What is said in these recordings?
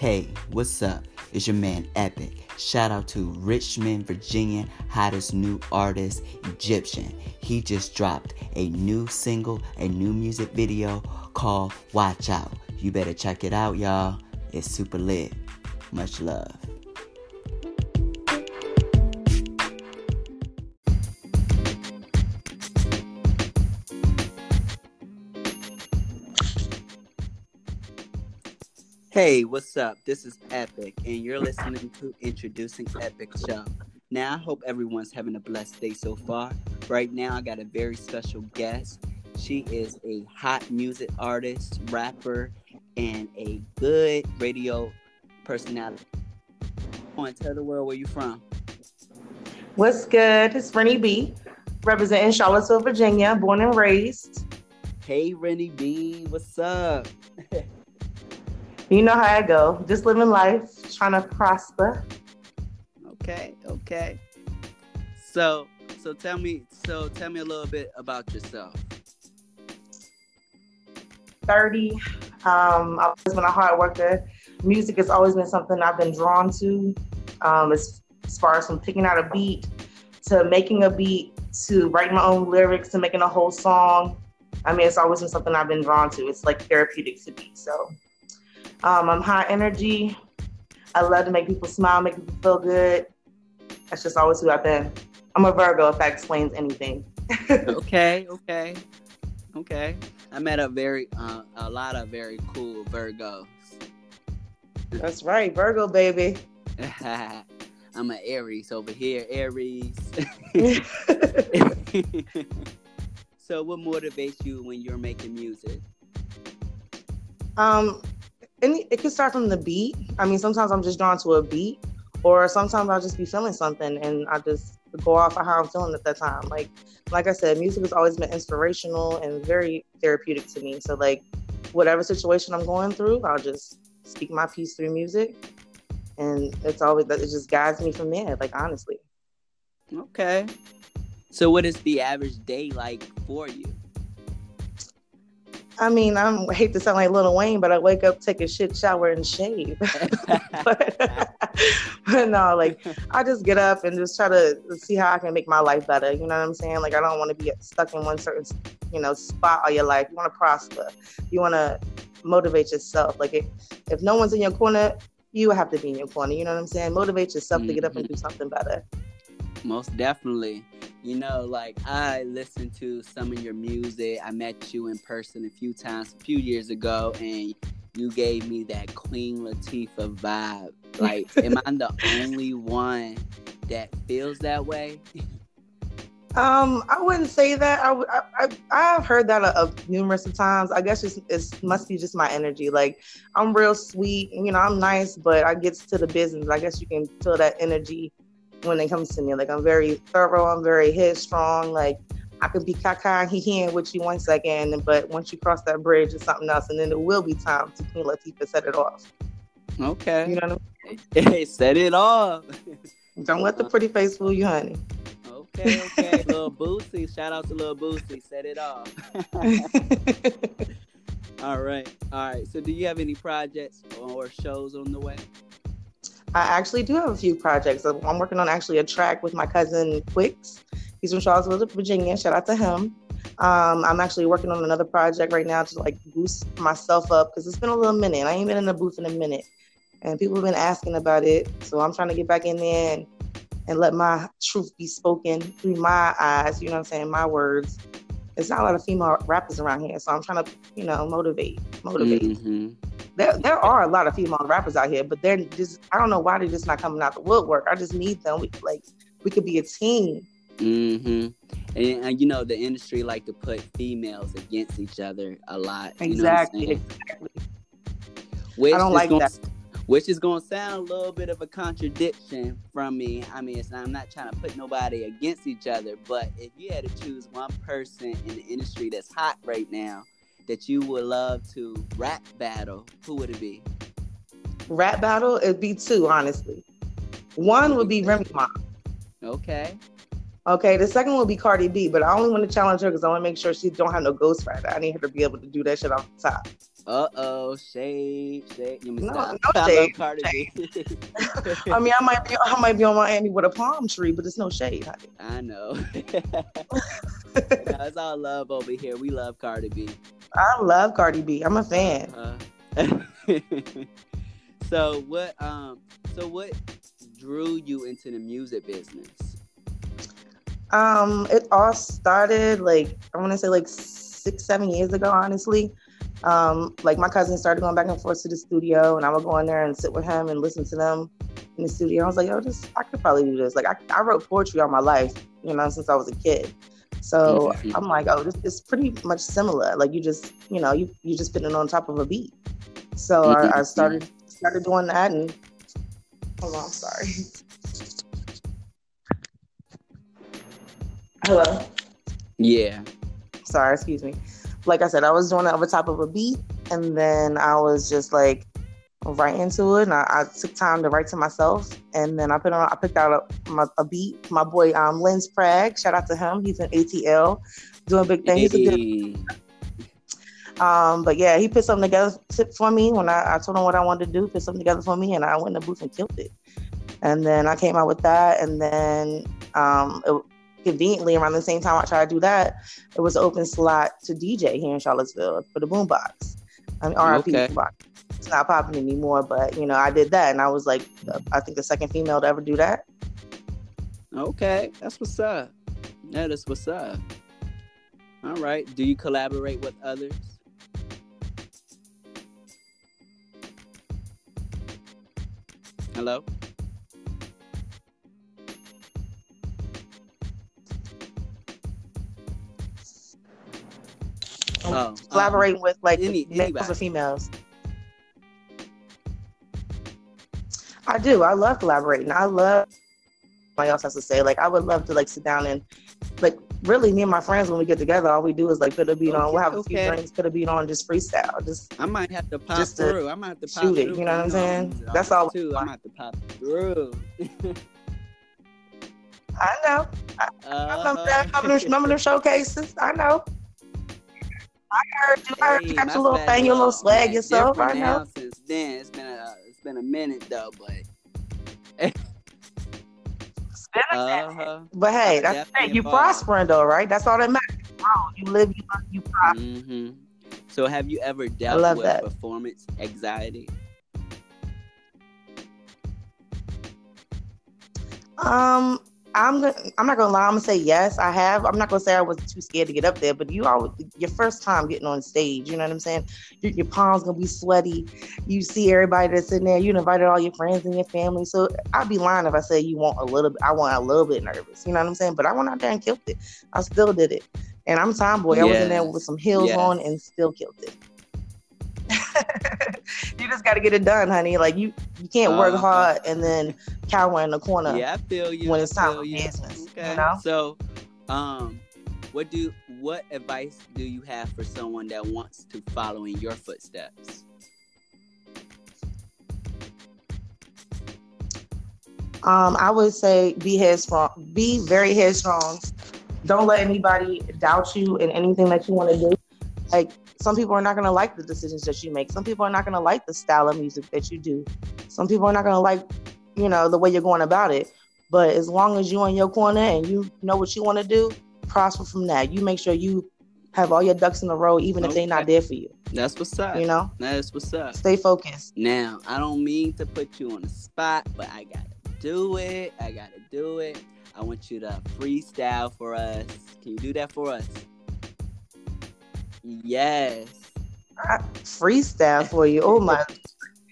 Hey, what's up? It's your man Epic. Shout out to Richmond, Virginia, hottest new artist, Egyptian. He just dropped a new single, a new music video called Watch Out. You better check it out, y'all. It's super lit. Much love. Hey, what's up? This is Epic, and you're listening to Introducing Epic Show. Now, I hope everyone's having a blessed day so far. Right now, I got a very special guest. She is a hot music artist, rapper, and a good radio personality. Come on, tell the world where you from. What's good? It's Rennie B, representing Charlottesville, Virginia, born and raised. Hey, Rennie B, what's up? You know how I go. Just living life, trying to prosper. Okay, okay. So, so tell me, so tell me a little bit about yourself. 30. Um, I've always been a hard worker. Music has always been something I've been drawn to. Um, as, as far as from picking out a beat to making a beat to writing my own lyrics to making a whole song. I mean, it's always been something I've been drawn to. It's like therapeutic to me. So um, I'm high energy. I love to make people smile, make people feel good. That's just always who I've been. I'm a Virgo, if that explains anything. okay, okay, okay. I met a very, uh, a lot of very cool Virgos. That's right, Virgo baby. I'm an Aries over here, Aries. so, what motivates you when you're making music? um, and it could start from the beat. I mean, sometimes I'm just drawn to a beat, or sometimes I'll just be feeling something and I just go off of how I'm feeling at that time. Like, like I said, music has always been inspirational and very therapeutic to me. So, like, whatever situation I'm going through, I'll just speak my piece through music, and it's always that it just guides me from there. Like, honestly. Okay. So, what is the average day like for you? I mean, I'm, I hate to sound like Lil Wayne, but I wake up, take a shit, shower, and shave. but, but no, like I just get up and just try to see how I can make my life better. You know what I'm saying? Like I don't want to be stuck in one certain, you know, spot all your life. You want to prosper. You want to motivate yourself. Like if, if no one's in your corner, you have to be in your corner. You know what I'm saying? Motivate yourself to get up and mm-hmm. do something better. Most definitely. You know, like I listened to some of your music. I met you in person a few times a few years ago, and you gave me that Queen Latifah vibe. Like, am I the only one that feels that way? Um, I wouldn't say that. I I, I I've heard that a, a numerous of times. I guess it's it must be just my energy. Like I'm real sweet, and you know I'm nice, but I get to the business. I guess you can feel that energy when it comes to me. Like I'm very thorough. I'm very headstrong. Like I could be caca and he he with you one second, but once you cross that bridge, it's something else, and then it will be time to Queen Latifah set it off. Okay. You know what I mean? Hey, set it off. Don't let the pretty face fool you, honey. Okay, okay. Lil Boosie. Shout out to Lil Boosie. Set it off. all right. All right. So do you have any projects or shows on the way? I actually do have a few projects. I'm working on actually a track with my cousin Quicks. He's from Charlottesville, Virginia. Shout out to him. Um, I'm actually working on another project right now to like boost myself up because it's been a little minute. I ain't been in the booth in a minute, and people have been asking about it. So I'm trying to get back in there and and let my truth be spoken through my eyes, you know what I'm saying, my words. There's not a lot of female rappers around here, so I'm trying to, you know, motivate, motivate. Mm-hmm. There, there are a lot of female rappers out here, but they're just, I don't know why they're just not coming out the woodwork. I just need them. We, like, we could be a team. Mm-hmm. And, and, you know, the industry like to put females against each other a lot. Exactly. Exactly. Which I don't like gonna, that which is gonna sound a little bit of a contradiction from me. I mean, not, I'm not trying to put nobody against each other, but if you had to choose one person in the industry that's hot right now that you would love to rap battle, who would it be? Rap battle, it'd be two, honestly. One would be Remy Ma. Okay. Okay, the second will be Cardi B, but I only want to challenge her because I want to make sure she don't have no ghostwriter. I need her to be able to do that shit off the top. Uh oh, shade, shade. You no, no I shade. Cardi B. I mean, I might be, I might be on Miami with a palm tree, but it's no shade, honey. I know. no, it's all love over here. We love Cardi B. I love Cardi B. I'm a fan. Uh, so what? Um. So what drew you into the music business? Um, it all started like I want to say like six, seven years ago, honestly. Um, like my cousin started going back and forth to the studio, and I would go in there and sit with him and listen to them in the studio. I was like, oh, this I could probably do this. Like I, I wrote poetry all my life, you know, since I was a kid. So mm-hmm. I'm like, oh, this is pretty much similar. Like you just, you know, you you just put it on top of a beat. So mm-hmm. I, I started started doing that, and hold on, I'm sorry. Hello. Yeah. Sorry, excuse me like I said, I was doing it over top of a beat, and then I was just like right into it, and I, I took time to write to myself, and then I put on, I picked out a, my, a beat. My boy, um, Lens Prag, shout out to him. He's in ATL, doing big things. Hey. Um, but yeah, he put something together for me when I, I told him what I wanted to do. Put something together for me, and I went in the booth and killed it. And then I came out with that, and then um, it, conveniently around the same time I tried to do that, it was an open slot to DJ here in Charlottesville for the boombox. I mean, RIP okay. boombox. It's not popping anymore, but you know, I did that, and I was like, I think the second female to ever do that. Okay, that's what's up. That is what's up. All right. Do you collaborate with others? Hello. Oh, collaborating um, with like any, males or females. I do. I love collaborating. I love what else has to say. Like I would love to like sit down and like really me and my friends when we get together, all we do is like put a beat okay, on. We'll have a few drinks, put a beat on, just freestyle. Just I might have to pop just through. I might have to pop shoot it. You know what I'm saying? That's all. Too. I might have to pop through. I know. I, uh, I remember, remember the showcases. I know. I heard you. I heard you got your little thing, your little swag yourself. I know. Since then, it's been a it's been a minute though, but. uh-huh. But hey, that's hey, you prospering though, right? That's all that matters. Bro, you live, you love, you prosper. Mm-hmm. So, have you ever dealt with that. performance anxiety? Um, I'm gonna, I'm not gonna lie. I'm gonna say yes. I have. I'm not gonna say I was too scared to get up there, but you always your first time getting on stage. You know what I'm saying? Your, your palms gonna be sweaty. You see everybody that's in there. You invited all your friends and your family. So I'd be lying if I say you want a little. bit. I want a little bit nervous. You know what I'm saying? But I went out there and killed it. I still did it, and I'm tomboy. I was in there with some heels Yes. on and still killed it. just got to get it done, honey. Like you, you can't work Uh-huh. hard and then cower in the corner. Yeah, I feel you. when it's time for business, you know? So, um, what do what advice do you have for someone that wants to follow in your footsteps? Um, I would say be headstrong. Be very headstrong. Don't let anybody doubt you in anything that you want to do. Like some people are not going to like the decisions that you make. Some people are not going to like the style of music that you do. Some people are not going to like, you know, the way you're going about it. But as long as you're in your corner and you know what you want to do, prosper from that. You make sure you have all your ducks in a row, even if they're not there for you. That's what's up. You know, That's what's up. stay focused. Now, I don't mean to put you on the spot, but I gotta do it. I gotta do it. I want you to freestyle for us. Can you do that for us? Yes. I, freestyle for you. Oh my,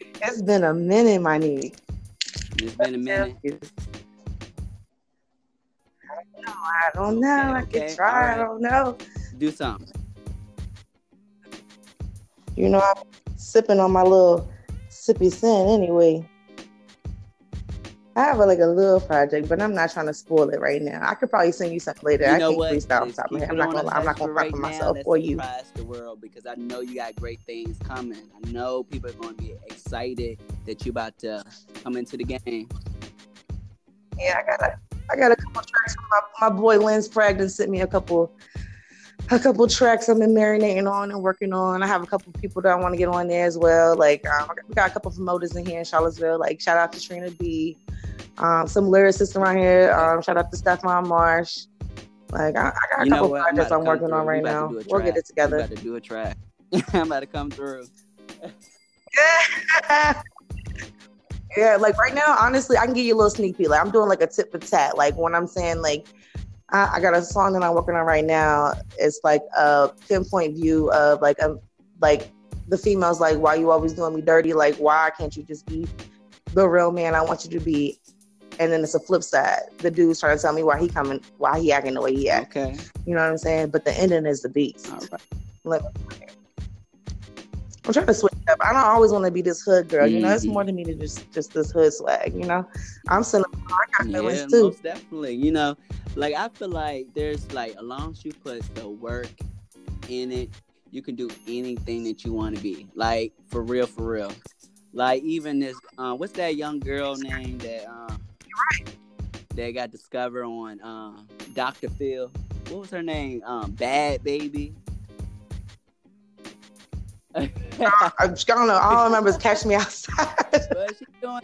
it's been a minute, my knee. It's been a minute. I don't know. I Okay, can try. I don't know. Do something. You know, I'm sipping on my little sippy sin anyway. I have a, like a little project, but I'm not trying to spoil it right now. I could probably send you something later. You I know can't what? freestyle off top of my head. I'm not gonna lie. I'm not gonna right for now. myself Let's or you. Surprise the world because I know you got great things coming. I know people are going to be excited that you about to come into the game. Yeah, I got a, I got a couple tracks. My, my boy Lens Pragden sent me a couple, a couple tracks I've been marinating on and working on. I have a couple people that I want to get on there as well. Like um, we got a couple promoters in here in Charlottesville. Like shout out to Trina B, um, some lyricists around here. Um, shout out to Stephon Marsh. Like I, I got a You couple? I'm projects I'm working come on right now. to do a We'll get it together. About to do a track. I'm about to come through. yeah, like right now, honestly, I can give you a little sneak peek. Like I'm doing like a tip for tat. Like when I'm saying like I, I got a song that I'm working on right now. It's like a pinpoint view of like um like the females like why you always doing me dirty? Like why can't you just be the real man I want you to be? And then it's a flip side. The dude's trying to tell me why he coming, why he acting the way he act. Okay. You know what I'm saying? But the ending is the beast. All right. Look, I'm trying to switch up. I don't always want to be this hood girl. You know, it's Mhm. more than me to just just this hood swag. You know, I'm still I got Yeah, feelings too. most definitely. You know, like I feel like there's like as long as you put the work in it, you can do anything that you want to be. Like for real, for real. Like even this, uh, what's that young girl name that um that got discovered on um Dr. Phil? What was her name? Um, Bhad Bhabie. I, I don't know. All I remember is catch me outside. What's she doing?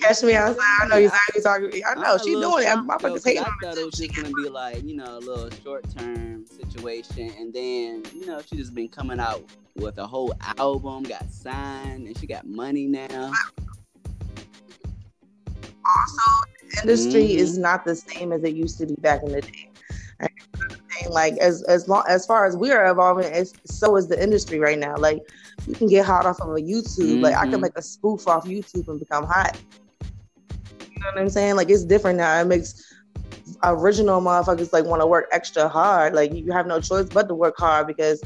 catch me outside. I know exactly talking. I know a doing it. My 'cause hating I thought it was just gonna be like, you know, a little short term situation, and then you know she just been coming out with a whole album, got signed, and she got money now. Also, industry Mhm. is not the same as it used to be back in the day. Like as as long as far as we are evolving, as so is the industry right now. Like you can get hot off of a YouTube. Like I can make a spoof off YouTube and become hot. You know what I'm saying? Like it's different now. It makes original motherfuckers like want to work extra hard. Like you have no choice but to work hard because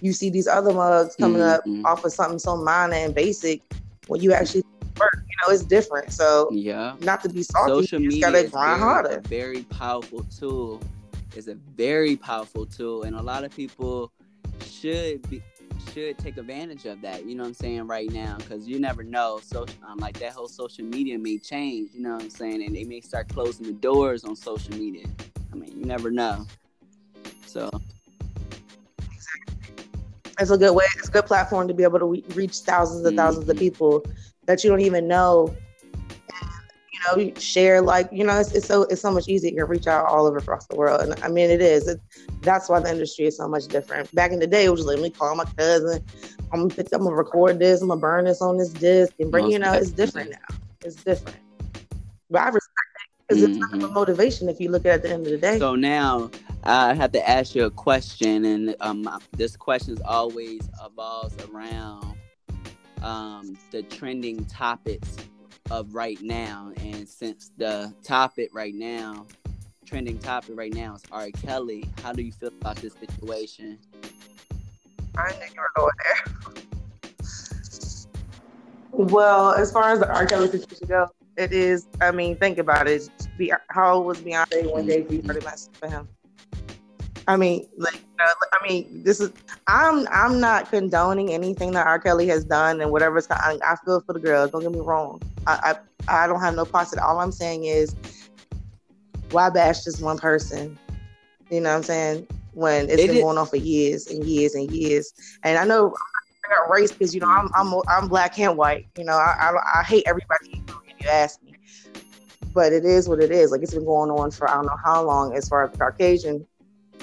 you see these other mugs coming Mhm. up off of something so minor and basic when you actually work. You know, it's different. So Yeah, not to be salty, social you just media gotta is grind very, harder. a very powerful tool. It's a very powerful tool, and a lot of people should be should take advantage of that. You know what I'm saying right now, because you never know. So, um, like that whole social media may change. You know what I'm saying, and they may start closing the doors on social media. I mean, you never know. So, It's a good way. It's a good platform to be able to re- reach thousands and 1000s of Mhm. people that you don't even know. Know, share like you know, it's, it's so it's so much easier to reach out all over across the world. And I mean, it is. It, that's why the industry is so much different. Back in the day, it was just like, let me call my cousin. I'm gonna pick, I'm gonna record this. I'm gonna burn this on this disc and bring. You know, it's different now. It's different. But I respect that because it's kind of a motivation if you look at it at the end of the day. So now I have to ask you a question, and um, this question is always evolves around um, the trending topics of right now. And since the topic right now, trending topic right now is R. Kelly, how do you feel about this situation? I knew you were going there. Well, as far as the R. Kelly situation goes, it is. I mean, think about it. How old was Beyonce when Jay Z started messing for him? I mean, like, I mean, this is. I'm. I'm not condoning anything that R. Kelly has done and whatever's. I, I feel for the girls. Don't get me wrong. I. I, I don't have no parts. All I'm saying is, why bash just one person? You know what I'm saying? When it's It been is- going on for years and years and years. And I know I got race because you know I'm I'm I'm black and white. You know I I, I hate everybody if you ask me. But it is what it is. Like it's been going on for I don't know how long as far as the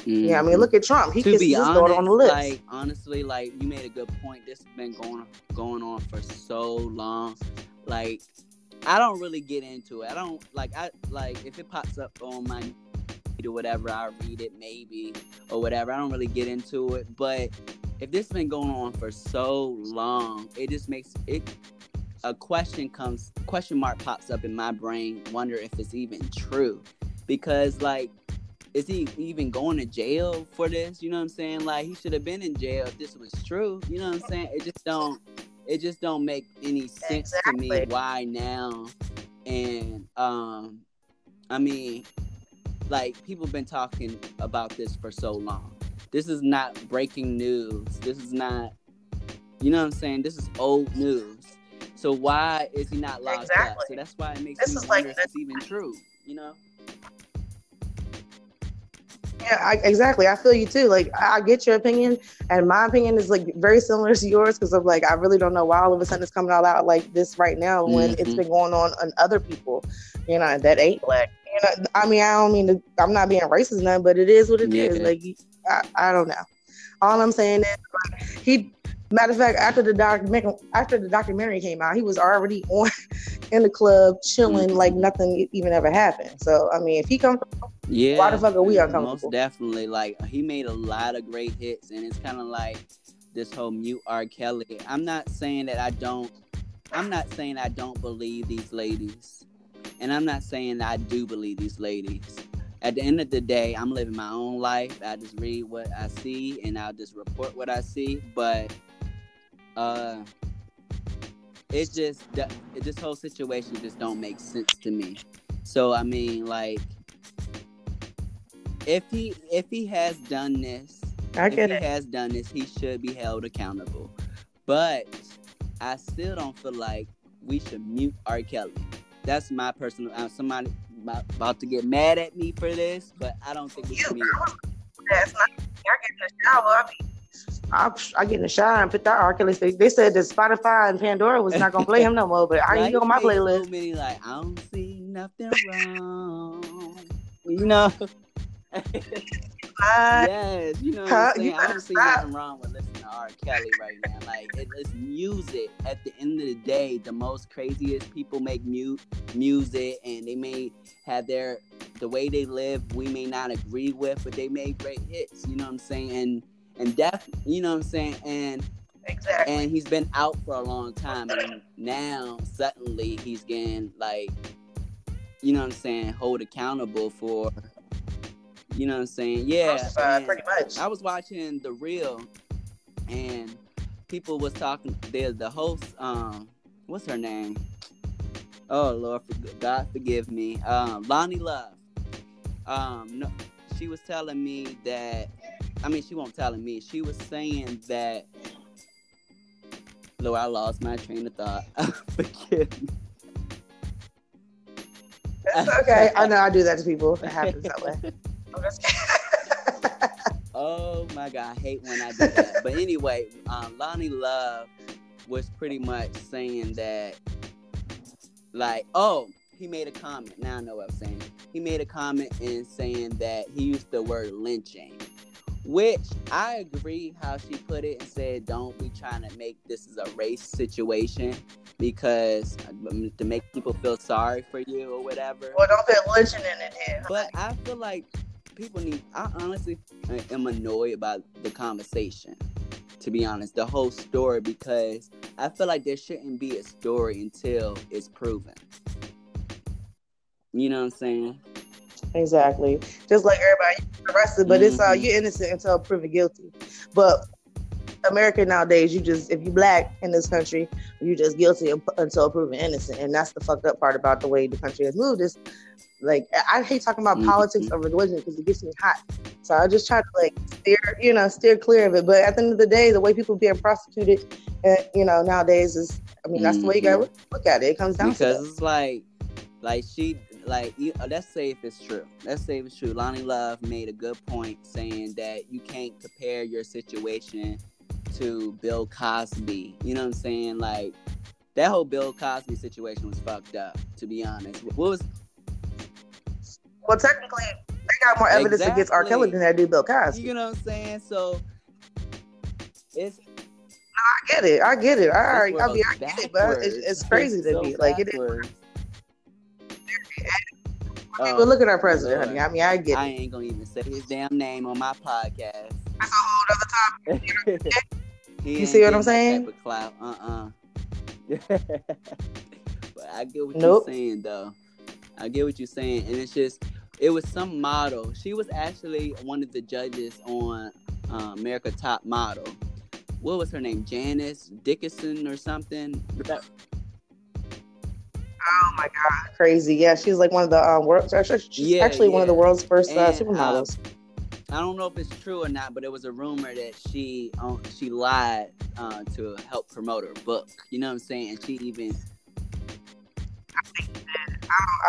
Caucasian. Yeah, I mean mm-hmm. look at Trump. He to kisses be his honest, daughter on the lips. like honestly, like you made a good point. This has been going going on for so long. Like I don't really get into it. I don't like I like if it pops up on my feed or whatever, I read it maybe or whatever. I don't really get into it. But if this has been going on for so long, it just makes it a question comes question mark pops up in my brain. Wonder if it's even true because like is he even going to jail for this? You know what I'm saying? Like he should have been in jail if this was true. You know what I'm saying? It just don't it just don't make any sense to me why now. And um I mean like people been talking about this for so long. This is not breaking news. This is not you know what I'm saying? This is old news. So why is he not locked up? So that's why it makes This me is like if it's even true. You know? Yeah, I, exactly. I feel you too. Like I I get your opinion, and my opinion is like very similar to yours because of like I really don't know why all of a sudden it's coming all out like this right now when it's Mhm. been going on on other people, you know, that ain't black. You know, I mean, I don't mean to. I'm not being racist, none, but it is what it is. Yeah. Like I, I don't know. All I'm saying is like he. Matter of fact, after the documentary, after the documentary came out, he was already on in the club chilling Mhm. like nothing even ever happened. So I mean, if he comes, Yeah. Why the fuck are we uncomfortable? Most definitely. Like he made a lot of great hits, and it's kind of like this whole mute R. Kelly. I'm not saying that I don't. I'm not saying I don't believe these ladies, and I'm not saying that I do believe these ladies. At the end of the day, I'm living my own life. I just read what I see, and I'll just report what I see. But uh, it's just the- this whole situation just don't make sense to me. So I mean, like if he if he has done this, I if get he it. has done this, he should be held accountable. But I still don't feel like we should mute R. Kelly. That's my personal. Uh, somebody about about to get mad at me for this, but I don't think we should mute. That's not. I get in the shower. I be, I, I get in the shower and put that R. Kelly. They, they said that Spotify and Pandora was not gonna play him no more, but I Like, ain't on my playlist. Many like I don't see nothing wrong. You know. Yes, you know what I'm saying. I don't see nothing wrong with listening to R. Kelly right now. Like it, it's music. At the end of the day, the most craziest people make mu- music, and they may have their the way they live. We may not agree with, but they make great hits. You know what I'm saying? And and death, you know what I'm saying? And exactly. and he's been out for a long time and now suddenly he's getting like you know what i'm saying hold accountable for you know what i'm saying yeah and pretty much. i was watching the real and people was talking there's the host um what's her name oh lord for- god forgive me um Loni Love um no, she was telling me that i mean she won't telling me she was saying that Lord, I lost my train of thought. Forgive me. That's okay. I know I do that to people. It happens that way. Oh my god, I hate when I do that. but anyway, um, Loni Love was pretty much saying that, like, oh, he made a comment. Now I know what I'm saying. He made a comment in saying that he used the word lynching, Which I agree how she put it and said, "Don't be trying to make this is a race situation because um, to make people feel sorry for you or whatever." Well, don't put lynching in it. Here. But I feel like people need. I honestly am annoyed about the conversation. To be honest, the whole story because I feel like there shouldn't be a story until it's proven. You know what I'm saying? Exactly. Just like everybody arrested, but it's uh Mhm. you're innocent until proven guilty. But America nowadays, you just if you black in this country, you just guilty until proven innocent, and that's the fucked up part about the way the country has moved. Is like I hate talking about Mhm. politics or religion because it gets me hot. So I just try to like steer, you know, steer clear of it. But at the end of the day, the way people being prosecuted, uh, you know, nowadays is, I mean, that's the way you gotta look at it. It comes down because it's like like she like you, uh, let's say if it's true let's say if it's true Loni Love made a good point saying that you can't compare your situation to bill cosby you know what i'm saying like that whole bill cosby situation was fucked up to be honest what was Well, technically, they got more evidence against R. Kelly than they do Bill Cosby. you know what i'm saying so it's I get it. I get it. I, I mean, I get it, but it's, it's crazy to so me. Like it is. Backwards. But look at our president, Lord. honey. I mean, I get I it. ain't gonna even say his damn name on my podcast. That's a whole other topic. You see what I'm saying? Type of clout. Uh-uh. but I get what Nope. you're saying, though. I get what you're saying, and it's just it was some model. She was actually one of the judges on uh, America Top Model. What was her name? Janice Dickinson or something? Oh my god, crazy. Yeah, she's like one of the um, world's actually, Yeah, actually one of the world's first uh, And, supermodels. I don't know if it's true or not, but it was a rumor that she um, she lied uh, to help promote her book. You know what I'm saying? And she even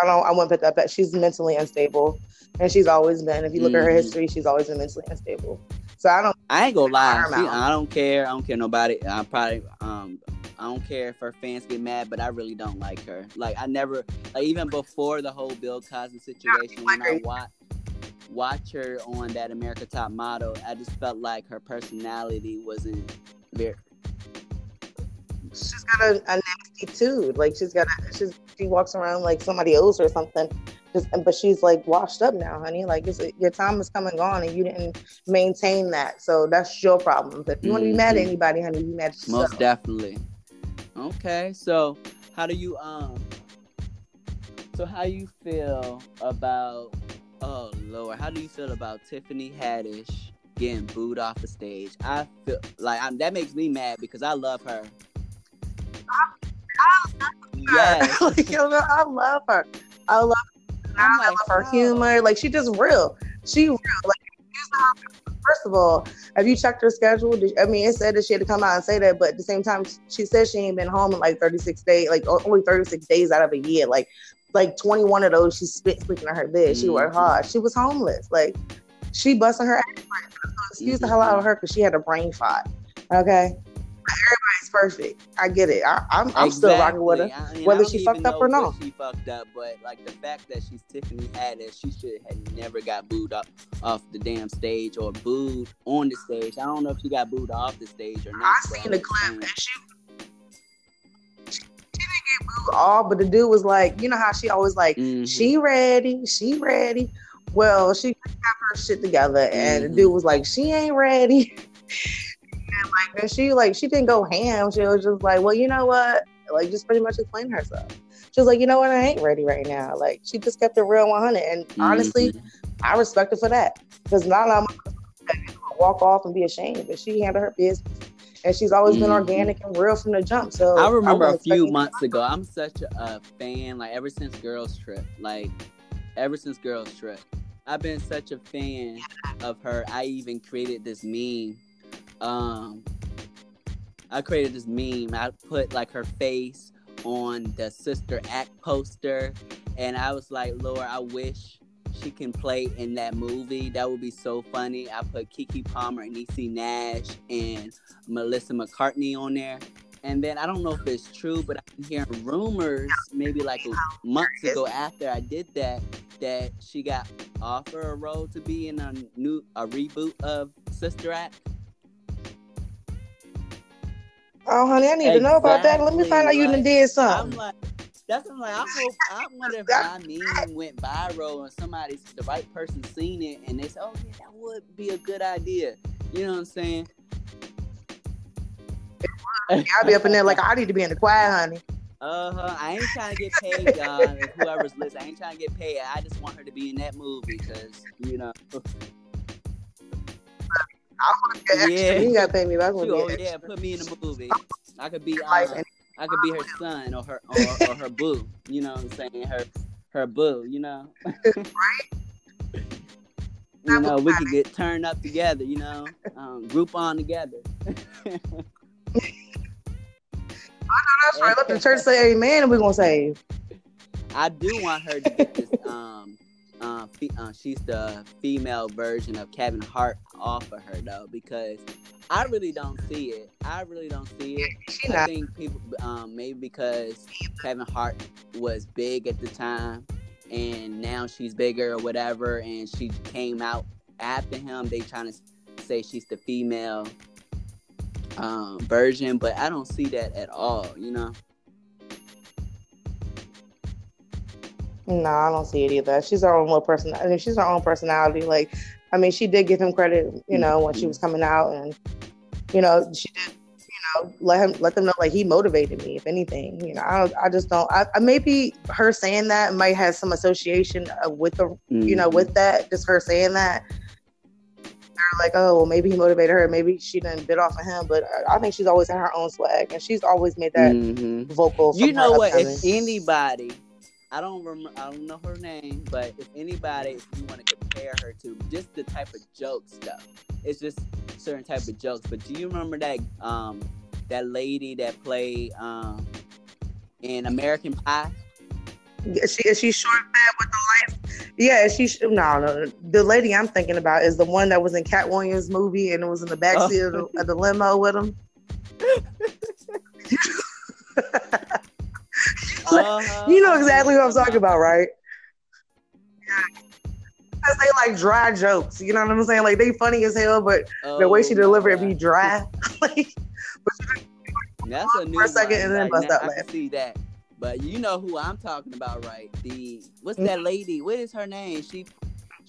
I don't. I wouldn't put that back. She's mentally unstable, and she's always been. If you look at her Mhm. history, she's always been mentally unstable. So I don't. I ain't gonna lie. Arm She, out. I don't care. I don't care nobody. I probably um I don't care if her fans get mad, but I really don't like her. Like I never like even before the whole Bill Cosby situation when I watch watch her on that America Top Model, I just felt like her personality wasn't very She's got a, a nasty too. Like she's got. A, she's she walks around like somebody owes her something. Just, but she's like washed up now, honey. Like it's, your time is come and gone, and you didn't maintain that. So that's your problem. But if you want to be mm-hmm. mad at anybody, honey, be mad at yourself. most definitely. Okay, so how do you um so how you feel about oh lord, how do you feel about Tiffany Haddish getting booed off the stage? I feel like I'm, that makes me mad because I love her. Yes. like, you know, I love her. I love. I'm I like, love her humor. Like she just real. She real. Like first of all, have you checked her schedule? Did, I mean, it said that she had to come out and say that, but at the same time, she said she ain't been home in like 36 days, like only 36 days out of a year. Like, like 21 of those she spent sleeping in her bed. She worked Mhm. hard. She was homeless. Like, she busting her ass. Excuse the hell out of her because she had a brain fart. Okay. Everybody's perfect. I get it. I, I'm, I'm still rocking with her. I- and whether she fucked up or not. She fucked up, but like the fact that she's Tiffany Haddish, she should have never got booed up off the damn stage or booed on the stage. I don't know if she got booed off the stage or not. I seen the clip and she she didn't get booed off, but the dude was like, you know how she always like, Mhm. she ready, she ready. Well, she got her shit together, and Mhm. the dude was like, she ain't ready. and like, then she like, she didn't go ham. She was just like, well, you know what? Like, just pretty much explain herself. She was like, you know what? I ain't ready right now. Like, she just kept it real 100. And honestly, Mhm. I respect her for that because not all I'm walk off and be ashamed, but she handled her business, and she's always been Mhm. organic and real from the jump. So I remember a few months ago. I'm such a, a fan, like ever since Girls Trip, like ever since Girls Trip, I've been such a fan of her. I even created this meme. Um, I created this meme. I put like her face on the Sister Act poster, and I was like, Lord, I wish she can play in that movie. That would be so funny. I put Keke Palmer and Niecy Nash and Melissa McCartney on there. And then I don't know if it's true, but I've been hearing rumors maybe like months ago after I did that that she got offered a role to be in a new a reboot of Sister Act? Oh, honey, I need to know about that. Let me find out you done Exactly, did I'm like, that's I'm like, I hope I wonder if my meme went viral and somebody, the right person, seen it and they said, "Oh yeah, that would be a good idea." You know what I'm saying? I'll be up in there like I need to be in the choir, honey. Uh huh. I ain't trying to get paid, y'all. Whoever's listening, I ain't trying to get paid. I just want her to be in that movie because you know. I want to get extra. Yeah. You gotta pay me, She, oh to yeah, extra. put me in the movie. I could be, uh, I could be her son or her or, or her boo. You know what I'm saying? Her her boo. You know. right. You know, we could get turned up together. You know, um, group on together. I know that's right. Let the church say amen and we're gonna say I do want her to get this. Um, uh, fe- uh, she's the female version of Kevin Hart off of her though, because I really don't see it. I really don't see it. I think people, um, maybe because Kevin Hart was big at the time, and now she's bigger or whatever, and she came out after him. They trying to say she's the female um, version, but I don't see that at all. You know. No, I don't see it either. She's her own little person. I mean, she's her own personality. Like, I mean, she did give him credit, you know, when she was coming out, and you know, she did, you know, let him let them know like he motivated me. If anything, you know, I don't, I just don't. I, I maybe her saying that might have some association uh, with the, you know, with that. Just her saying that. They're like, oh, well, maybe he motivated her. Maybe she didn't bit off of him. But I, I think she's always had her own swag, and she's always made that Mhm. vocal. You know what? upcoming. If anybody, I don't remember, I don't know her name, but if anybody, if you want to compare her to, just the type of joke stuff, it's just certain type of jokes. But do you remember that um that lady that played um in American Pie? Is she is she short fat with the life? Yeah, she no no. The lady I'm thinking about is the one that was in Katt Williams' movie and it was in the backseat of, the, of the limo with him. Uh-huh. You know exactly what I'm talking about, right? Yeah. They like dry jokes. You know what I'm saying? Like they funny as hell, but the way she Oh, delivered it be dry. like, but she- That's a new for a second one. and then bust out I laughing. see that. But you know who I'm talking about, right? The what's Mm. that lady? What is her name? She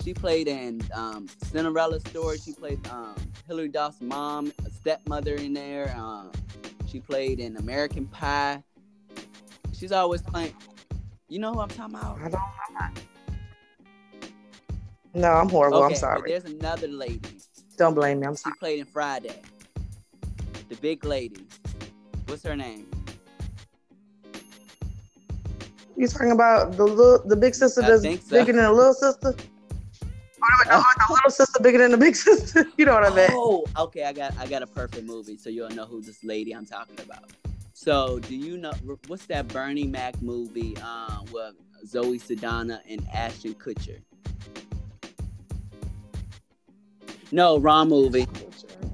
she played in um, Cinderella story. She played um, Hilary Duff's mom, a stepmother in there. Um, she played in American Pie. She's always playing. You know who I'm talking about? I don't. No, I'm horrible. okay, I'm sorry. there's another lady. Don't blame me. I'm She played in Friday. The big lady. What's her name? You talking about the little, the big sister that's so. bigger than the little sister? Oh, the little sister bigger than the big sister. You know what I mean? Oh, okay. I got I got a perfect movie, so you'll know who this lady I'm talking about. So, do you know what's that Bernie Mac movie uh, with Zoe Saldana and Ashton Kutcher? No, wrong movie.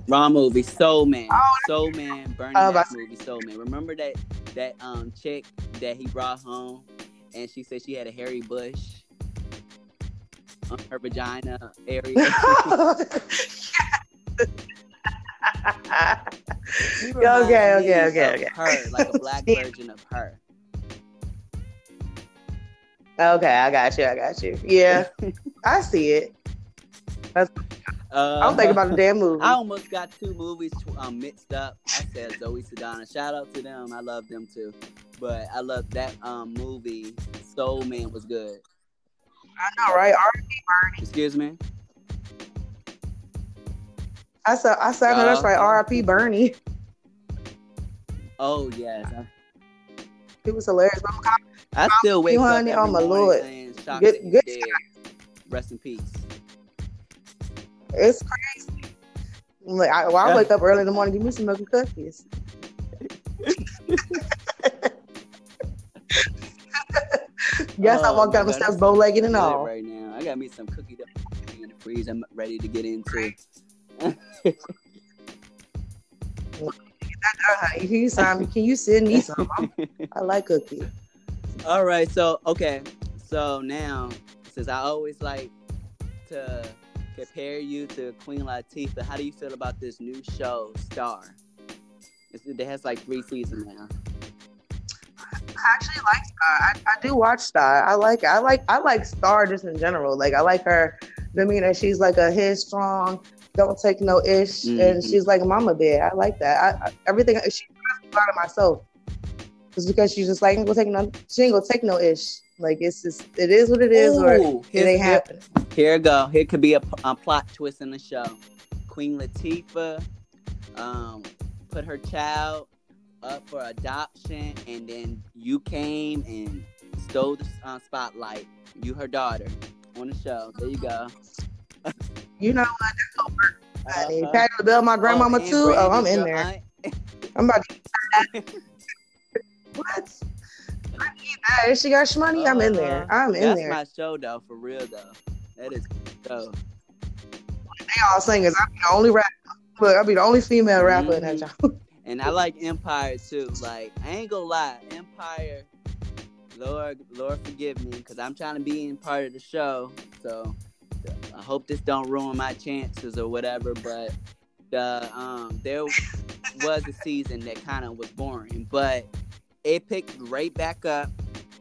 Wrong movie. Soul Man. Oh, Soul Man. Bernie Oh, Mac movie. Soul Man. Remember that that um chick that he brought home, and she said she had a hairy bush on her vagina area. okay, okay, okay, okay. Her, like a black version of her. okay, I got you. I got you. Yeah, I see it. Uh, I'm thinking about the damn movie. I almost got two movies um, mixed up. I said Zoe Saldana. Shout out to them. I love them too. But I love that um, movie. Soul Man was good. I know, right? R- Excuse me. I said, I said, I that's Uh, right. R.I.P. Bernie. Oh yes. He was hilarious. I still wake You up honey, every oh my Lord. saying Good- good. Rest in peace. It's crazy. Like, I, well, I wake up early in the morning, give me some milk and cookies. yes, I Oh, walked my down the steps bow legged and all. Right now, I got me some cookie dough in the freeze. I'm ready to get into. Can you sign? Can you send me some? I like cookies. All right, so okay, so now since I always like to compare you to Queen Latifah. How do you feel about this new show, Star? It's, it has like three seasons now. I actually like Star. I, I do watch Star. I like I like I like Star just in general. Like I like her demeanor. She's like a headstrong, don't take no ish, Mhm. and she's like mama bear. I like that. I, I everything she reminds a lot of myself. Just because she's just like ain't gonna take no she ain't gonna take no ish. Like it's just it is what it is, or Ooh, it here's- ain't happening. Here it go. Here could be a, a plot twist in the show. Queen Latifah um, put her child up for adoption, and then you came and stole the uh, spotlight. You, her daughter, on the show. There you go. You know what? That's gonna work. Uh-huh. Patti LaBelle, my grandmama Oh, too. Oh, I'm in there. aunt. I'm about to what? I need that. If she got shmoney, I'm in there. Uh-huh. I'm in That's there. my show, though, for real, though. That is show. they all singers. I'm the only rapper. Look, I'll be the only female rapper in that Mhm. show. And I like Empire too. Like I ain't gonna lie, Empire. Lord, Lord, forgive me, because I'm trying to be in part of the show. So I hope this don't ruin my chances or whatever. But the um, there was a season that kind of was boring, but it picked right back up.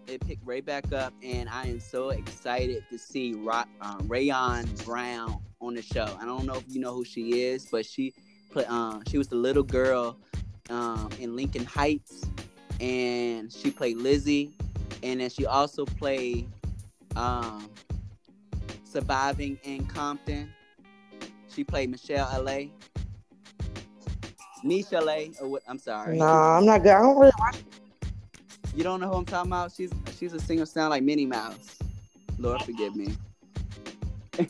It picked right back up, and I am so excited to see um, Rhyon Brown on the show. I don't know if you know who she is, but she play, um, she was the little girl um, in Lincoln Heights, and she played Lizzie, and then she also played um, Surviving in Compton. She played Michelle L.A. Nisha L.A. What? I'm sorry. No, I'm not good. I don't really watch. You don't know who I'm talking about? She's she's a singer sound like Minnie Mouse. Lord forgive me.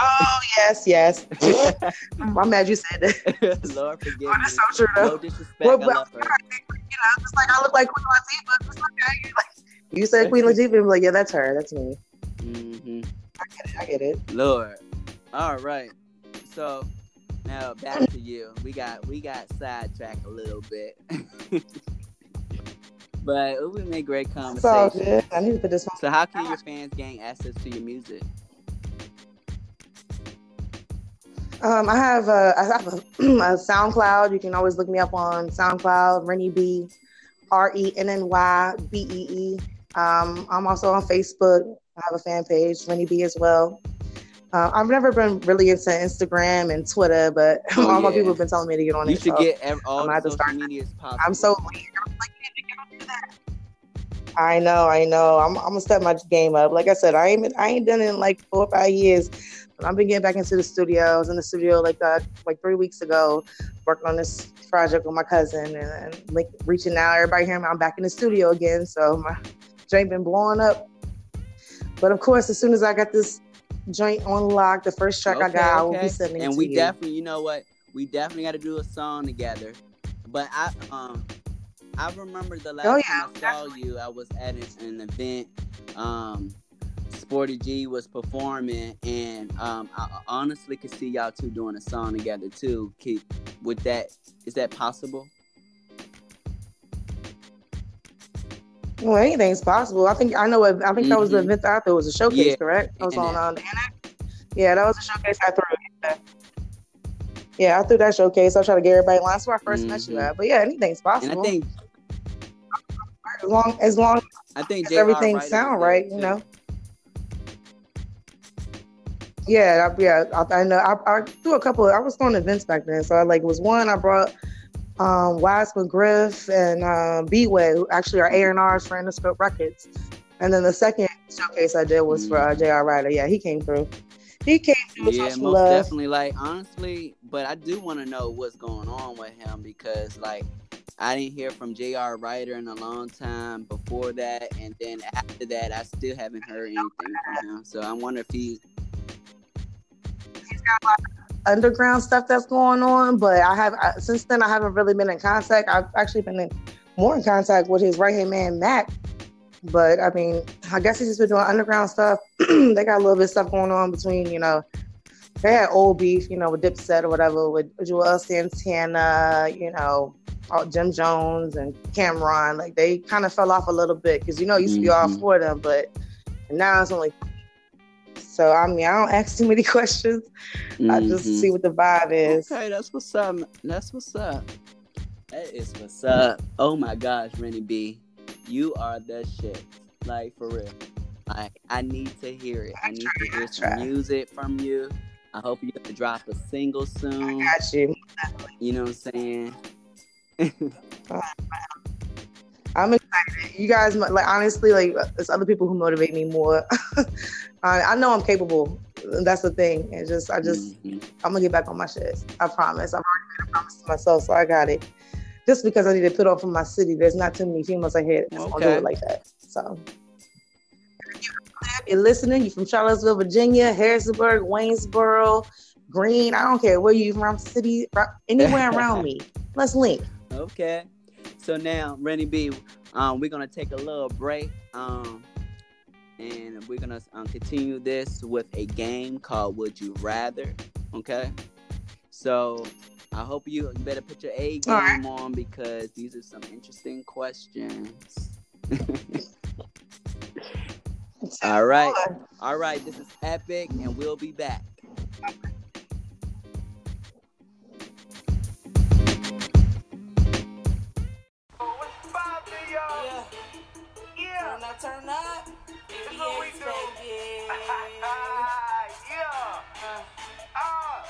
Oh yes, yes. I'm mad you said that. Lord forgive Oh, me. so true though. No disrespect. Well, I love her. You know, just like I look like Queen Latifah. Okay. You, like, you said Queen Latifah, I'm like, yeah, that's her. That's me. hmm I get it. Lord. All right. So now back to you. We got we got sidetracked a little bit. but we made great conversation. I need to put this one. So how can your fans gain access to your music? Um, I have a, I have a, a SoundCloud. You can always look me up on SoundCloud, Renny Bee, R E N N Y B E E. Um, I'm also on Facebook. I have a fan page, Renny Bee as well. Uh, I've never been really into Instagram and Twitter, but Oh, all my people have been telling me to get on You it. should so get ev- all I'm the social medias possible. I'm so weird. I'm like, you need to get on to that. I know, I know. I'm, I'm gonna step my game up. Like I said, I ain't been, I ain't done it in like four or five years. But I've been getting back into the studio. I was in the studio like uh, like three weeks ago, working on this project with my cousin, and, and like reaching out. Everybody hearing me. I'm back in the studio again, so my joint been blowing up. But of course, as soon as I got this joint on lock, the first track I got, I will be sending it and we you. definitely, you know what? We definitely got to do a song together. But I um I remember the last Oh, time I saw you, I was at an, an event. Um, Sporty G was performing, and um, I I honestly could see y'all two doing a song together too. Keep with that. Is that possible? Well, anything's possible. I think I know. What, I think that was the Mhm. event that I threw. It was a showcase, Yeah, correct? That was on uh, internet. Yeah, that was a showcase I threw. Yeah. Yeah, I threw that showcase. I try to get everybody line. That's where I 1st met you Mhm. at. But yeah, anything's And possible. I think as long as long I think as everything sound right, you know. Yeah, I, yeah, I, I know. I, I threw a couple. Of, I was throwing events back then, so I like it was one I brought um, Wise McGriff and uh, B-Way, who actually are A and R's for Interscope Records, and then the second showcase I did was for uh, J.R. Writer. Yeah, he came through. He came through Yeah, most love. definitely. Like honestly, but I do want to know what's going on with him because like I didn't hear from J.R. Writer in a long time before that, and then after that, I still haven't heard anything from him. So I wonder if he's. He's got a lot of underground stuff that's going on, but I have I, since then I haven't really been in contact. I've actually been in more in contact with his right hand man Mac. But I mean, I guess he's just been doing underground stuff. they got a little bit of stuff going on between, you know, they had old beef, you know, with Dipset or whatever, with Juelz Santana, you know, Jim Jones and Cam'ron. Like they kind of fell off a little bit because you know it used to be all Mhm. for them, but now it's only So I mean, I don't ask too many questions. I just Mhm. see what the vibe is. Okay, that's what's up. That's what's up. That is what's up. Oh my gosh, Renny Bee, you are the shit. Like for real. Like I need to hear it. I need to hear some try. music from you. I hope you get to drop a single soon. Got you. You know what I'm saying? I'm excited. You guys, like honestly, like there's other people who motivate me more. I, I know I'm capable. That's the thing. It's just, I just, Mhm. I'm gonna get back on my shit. I promise. I've already made a promise to myself, so I got it. Just because I need to put off from my city, there's not too many females ahead that's gonna do it like that. So. You're listening, you're from Charlottesville, Virginia, Harrisonburg, Waynesboro, Green. I don't care where you from, city, anywhere around me. Let's link. Okay. So now, Renny Bee, um, we're gonna take a little break. Um, and we're gonna um, continue this with a game called Would You Rather. Okay. So I hope you, you better put your A game right. on because these are some interesting questions. All right. All right. This is epic, and we'll be back. Turn up, turn up. Yes, baby. Uh.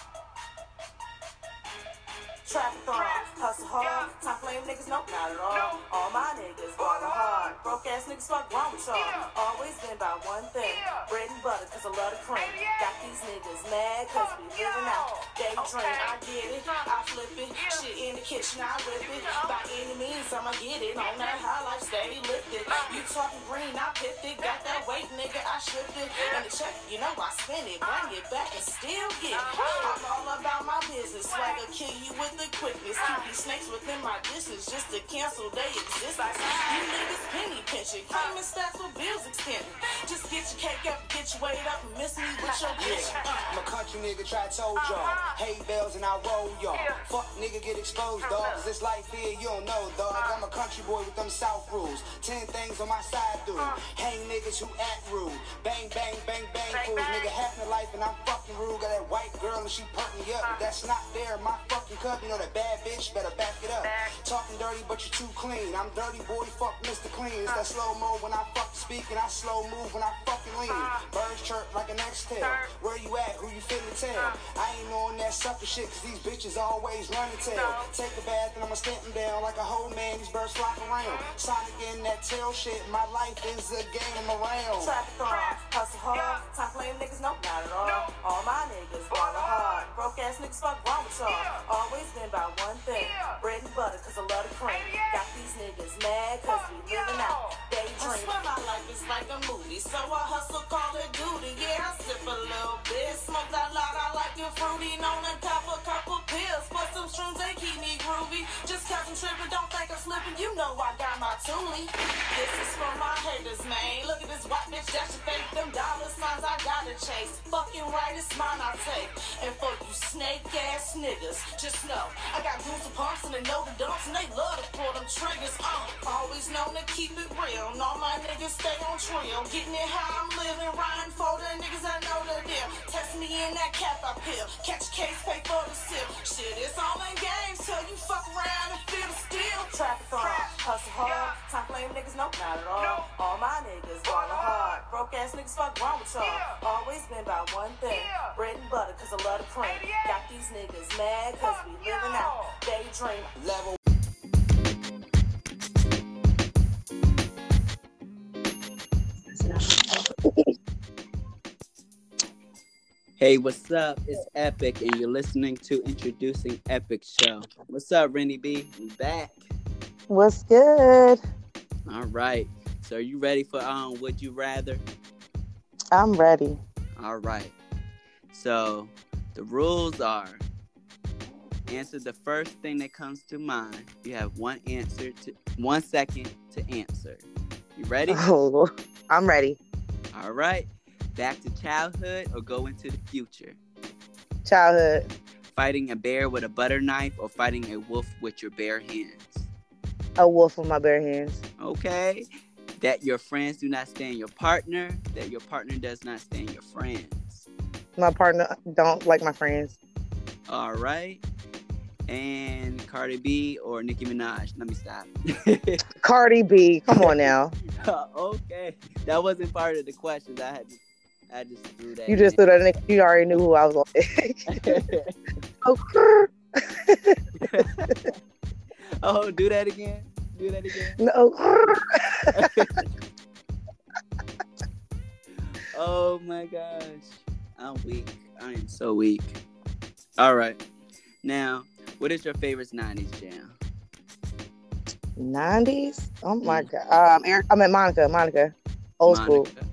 Traffic on, hustle hard, time flame niggas, no, not at all. All my niggas ballin' hard, broke ass niggas, fuck wrong with y'all. Always been about one thing, bread and butter, cause I love the cream. Got these niggas mad, cause we living out. Daydream, I get it, I flip it. Shit in the kitchen, I whip it. By any means, I'ma get it. On that high life, stay lifted. You talking green, I picked it. Got that weight, nigga, I shipped it. And the check, you know I spend it. Bring it back and still get it. I'm all about my business. Swagger kill you with the quickness. Keep these snakes within my distance just to cancel their existence. You niggas penny pinching. Claiming stacks with bills extended. Just get your cake up, get your weight up, and miss me with your Uh. I'm a country nigga, try told y'all. Hay bells and I roll y'all. Fuck nigga, get exposed, dog. Cause this life here, you don't know, dog. I'm a country boy with them South rules. Ten things on my side, dude. Hang niggas who act rude. Bang, bang, bang, bang, bang fools. Nigga, half my life and I'm fucking rude. Got that white girl and she perk me up. That's not there in my fucking cup. You know that bad bitch, better back it up. Talking dirty, but you're too clean. I'm dirty boy, fuck Mr. Clean. It's that slow mo when I fuck speak and I slow move when I fucking lean. Birds chirp like an X-tail. Where you at? Who you finna tell? I ain't on that sucker shit cause these bitches always run and tell. Take a bath and I'ma stamp them down like a whole man. These birds flock around. Sonic in that tail shit. My life is a game around. Traffic on, hustle hard, time flame niggas, no, not at all. All my niggas ballin' hard, broke ass niggas, fuck wrong with y'all. Always been about one thing, bread and butter, cause I love the cream. Got these niggas mad, cause we living out, daydream. I swear my life is like a movie, so I hustle, call it duty. Yeah, I sip a little bit, smoke that lot, I like it fruity. Known to cop a couple pills, but some shrooms, they keep me groovy. Just cause I'm tripping, don't think I'm slipping, you know I got my toolie. This is for my haters, man. Look at this white bitch, that's your fake. Them dollar signs I gotta chase. Fucking right, it's mine I take. And for you snake ass niggas, just know I got goose pumps and they know the dumps and they love to pull them triggers. Uh, always known to keep it real. And all my niggas stay on trail. Getting it how I'm living, riding for the niggas I know the deal. Test me in that cap I peel. Catch a case, pay for the sip. Shit, it's all in games till you fuck around and feel the steel. Traffic on, hustle hard. Time flame niggas, no, not at all. All my niggas ballin' hard. Broke ass niggas, fuck wrong with y'all. Always Level Hey, what's up? It's Epic, and you're listening to Introducing Epic Show. What's up, Renny Bee? We back. What's good? All right. So, are you ready for um? Would you rather? I'm ready. All right. So, the rules are: answer the first thing that comes to mind. You have one answer to one second to answer. You ready? Oh, I'm ready. All right. Back to childhood or go into the future. Childhood. Fighting a bear with a butter knife or fighting a wolf with your bare hands. A wolf with my bare hands. Okay. That your friends do not stand your partner, that your partner does not stand your friends. My partner don't like my friends. All right. And Cardi B or Nicki Minaj? Let me stop. Cardi B, come on now. okay, that wasn't part of the questions. I had, to, I just threw that. You just threw that. In. You already knew who I was on. oh, oh, do that again. Do that again. No. Oh, oh my gosh, I'm weak. I am so weak. All right, now what is your favorite '90s jam? '90s? Oh my mm. god! Um, Eric, I mean Monica. Monica, old Monica. school.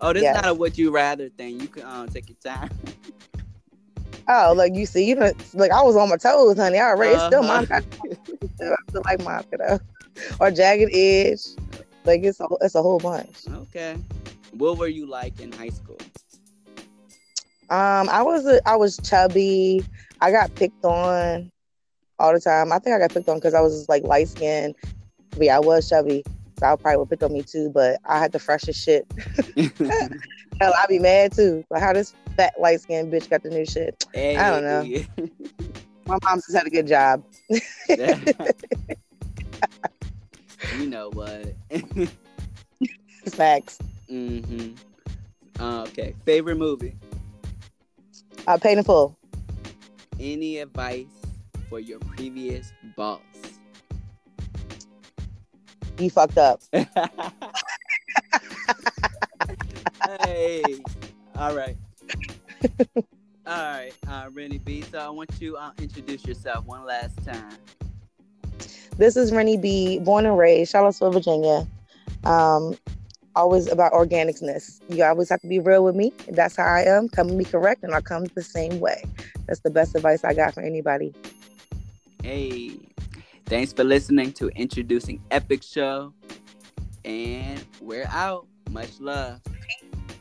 Oh, this yes. is not a would you rather thing. You can um, take your time. oh, like you see, you know, like I was on my toes, honey. I already uh-huh. it's still. Monica. I still like Monica though, or Jagged Edge. Like it's a it's a whole bunch. Okay. What were you like in high school? Um, I was a, I was chubby. I got picked on all the time. I think I got picked on because I was like light skinned. But yeah, I was chubby. So I probably would pick on me too, but I had the freshest shit. Hell, I'd be mad too. Like how this fat light skinned bitch got the new shit. Hey. I don't know. My mom just had a good job. you know what? Facts. Mm-hmm. Uh, okay. Favorite movie? Uh, Paid in Full any advice for your previous boss? You fucked up. hey, all right. all right, uh, Renny Bee. So I want you to uh, introduce yourself one last time. This is Renny Bee, born and raised Charlottesville, Virginia. Um, always about organicness. You always have to be real with me. That's how I am. Come to me correct, and I'll come the same way. That's the best advice I got for anybody. Hey, thanks for listening to Introducing Epic Show. And we're out. Much love.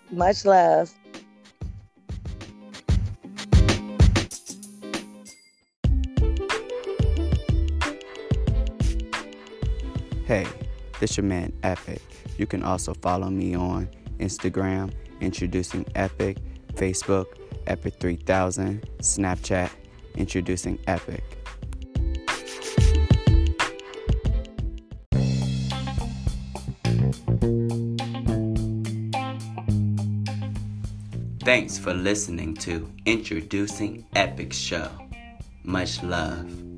Much love. Hey, this your man Epic. You can also follow me on Instagram, Introducing Epic, Facebook, Epic 3000, Snapchat, introducing Epic. Thanks for listening to Introducing Epic Show. Much love.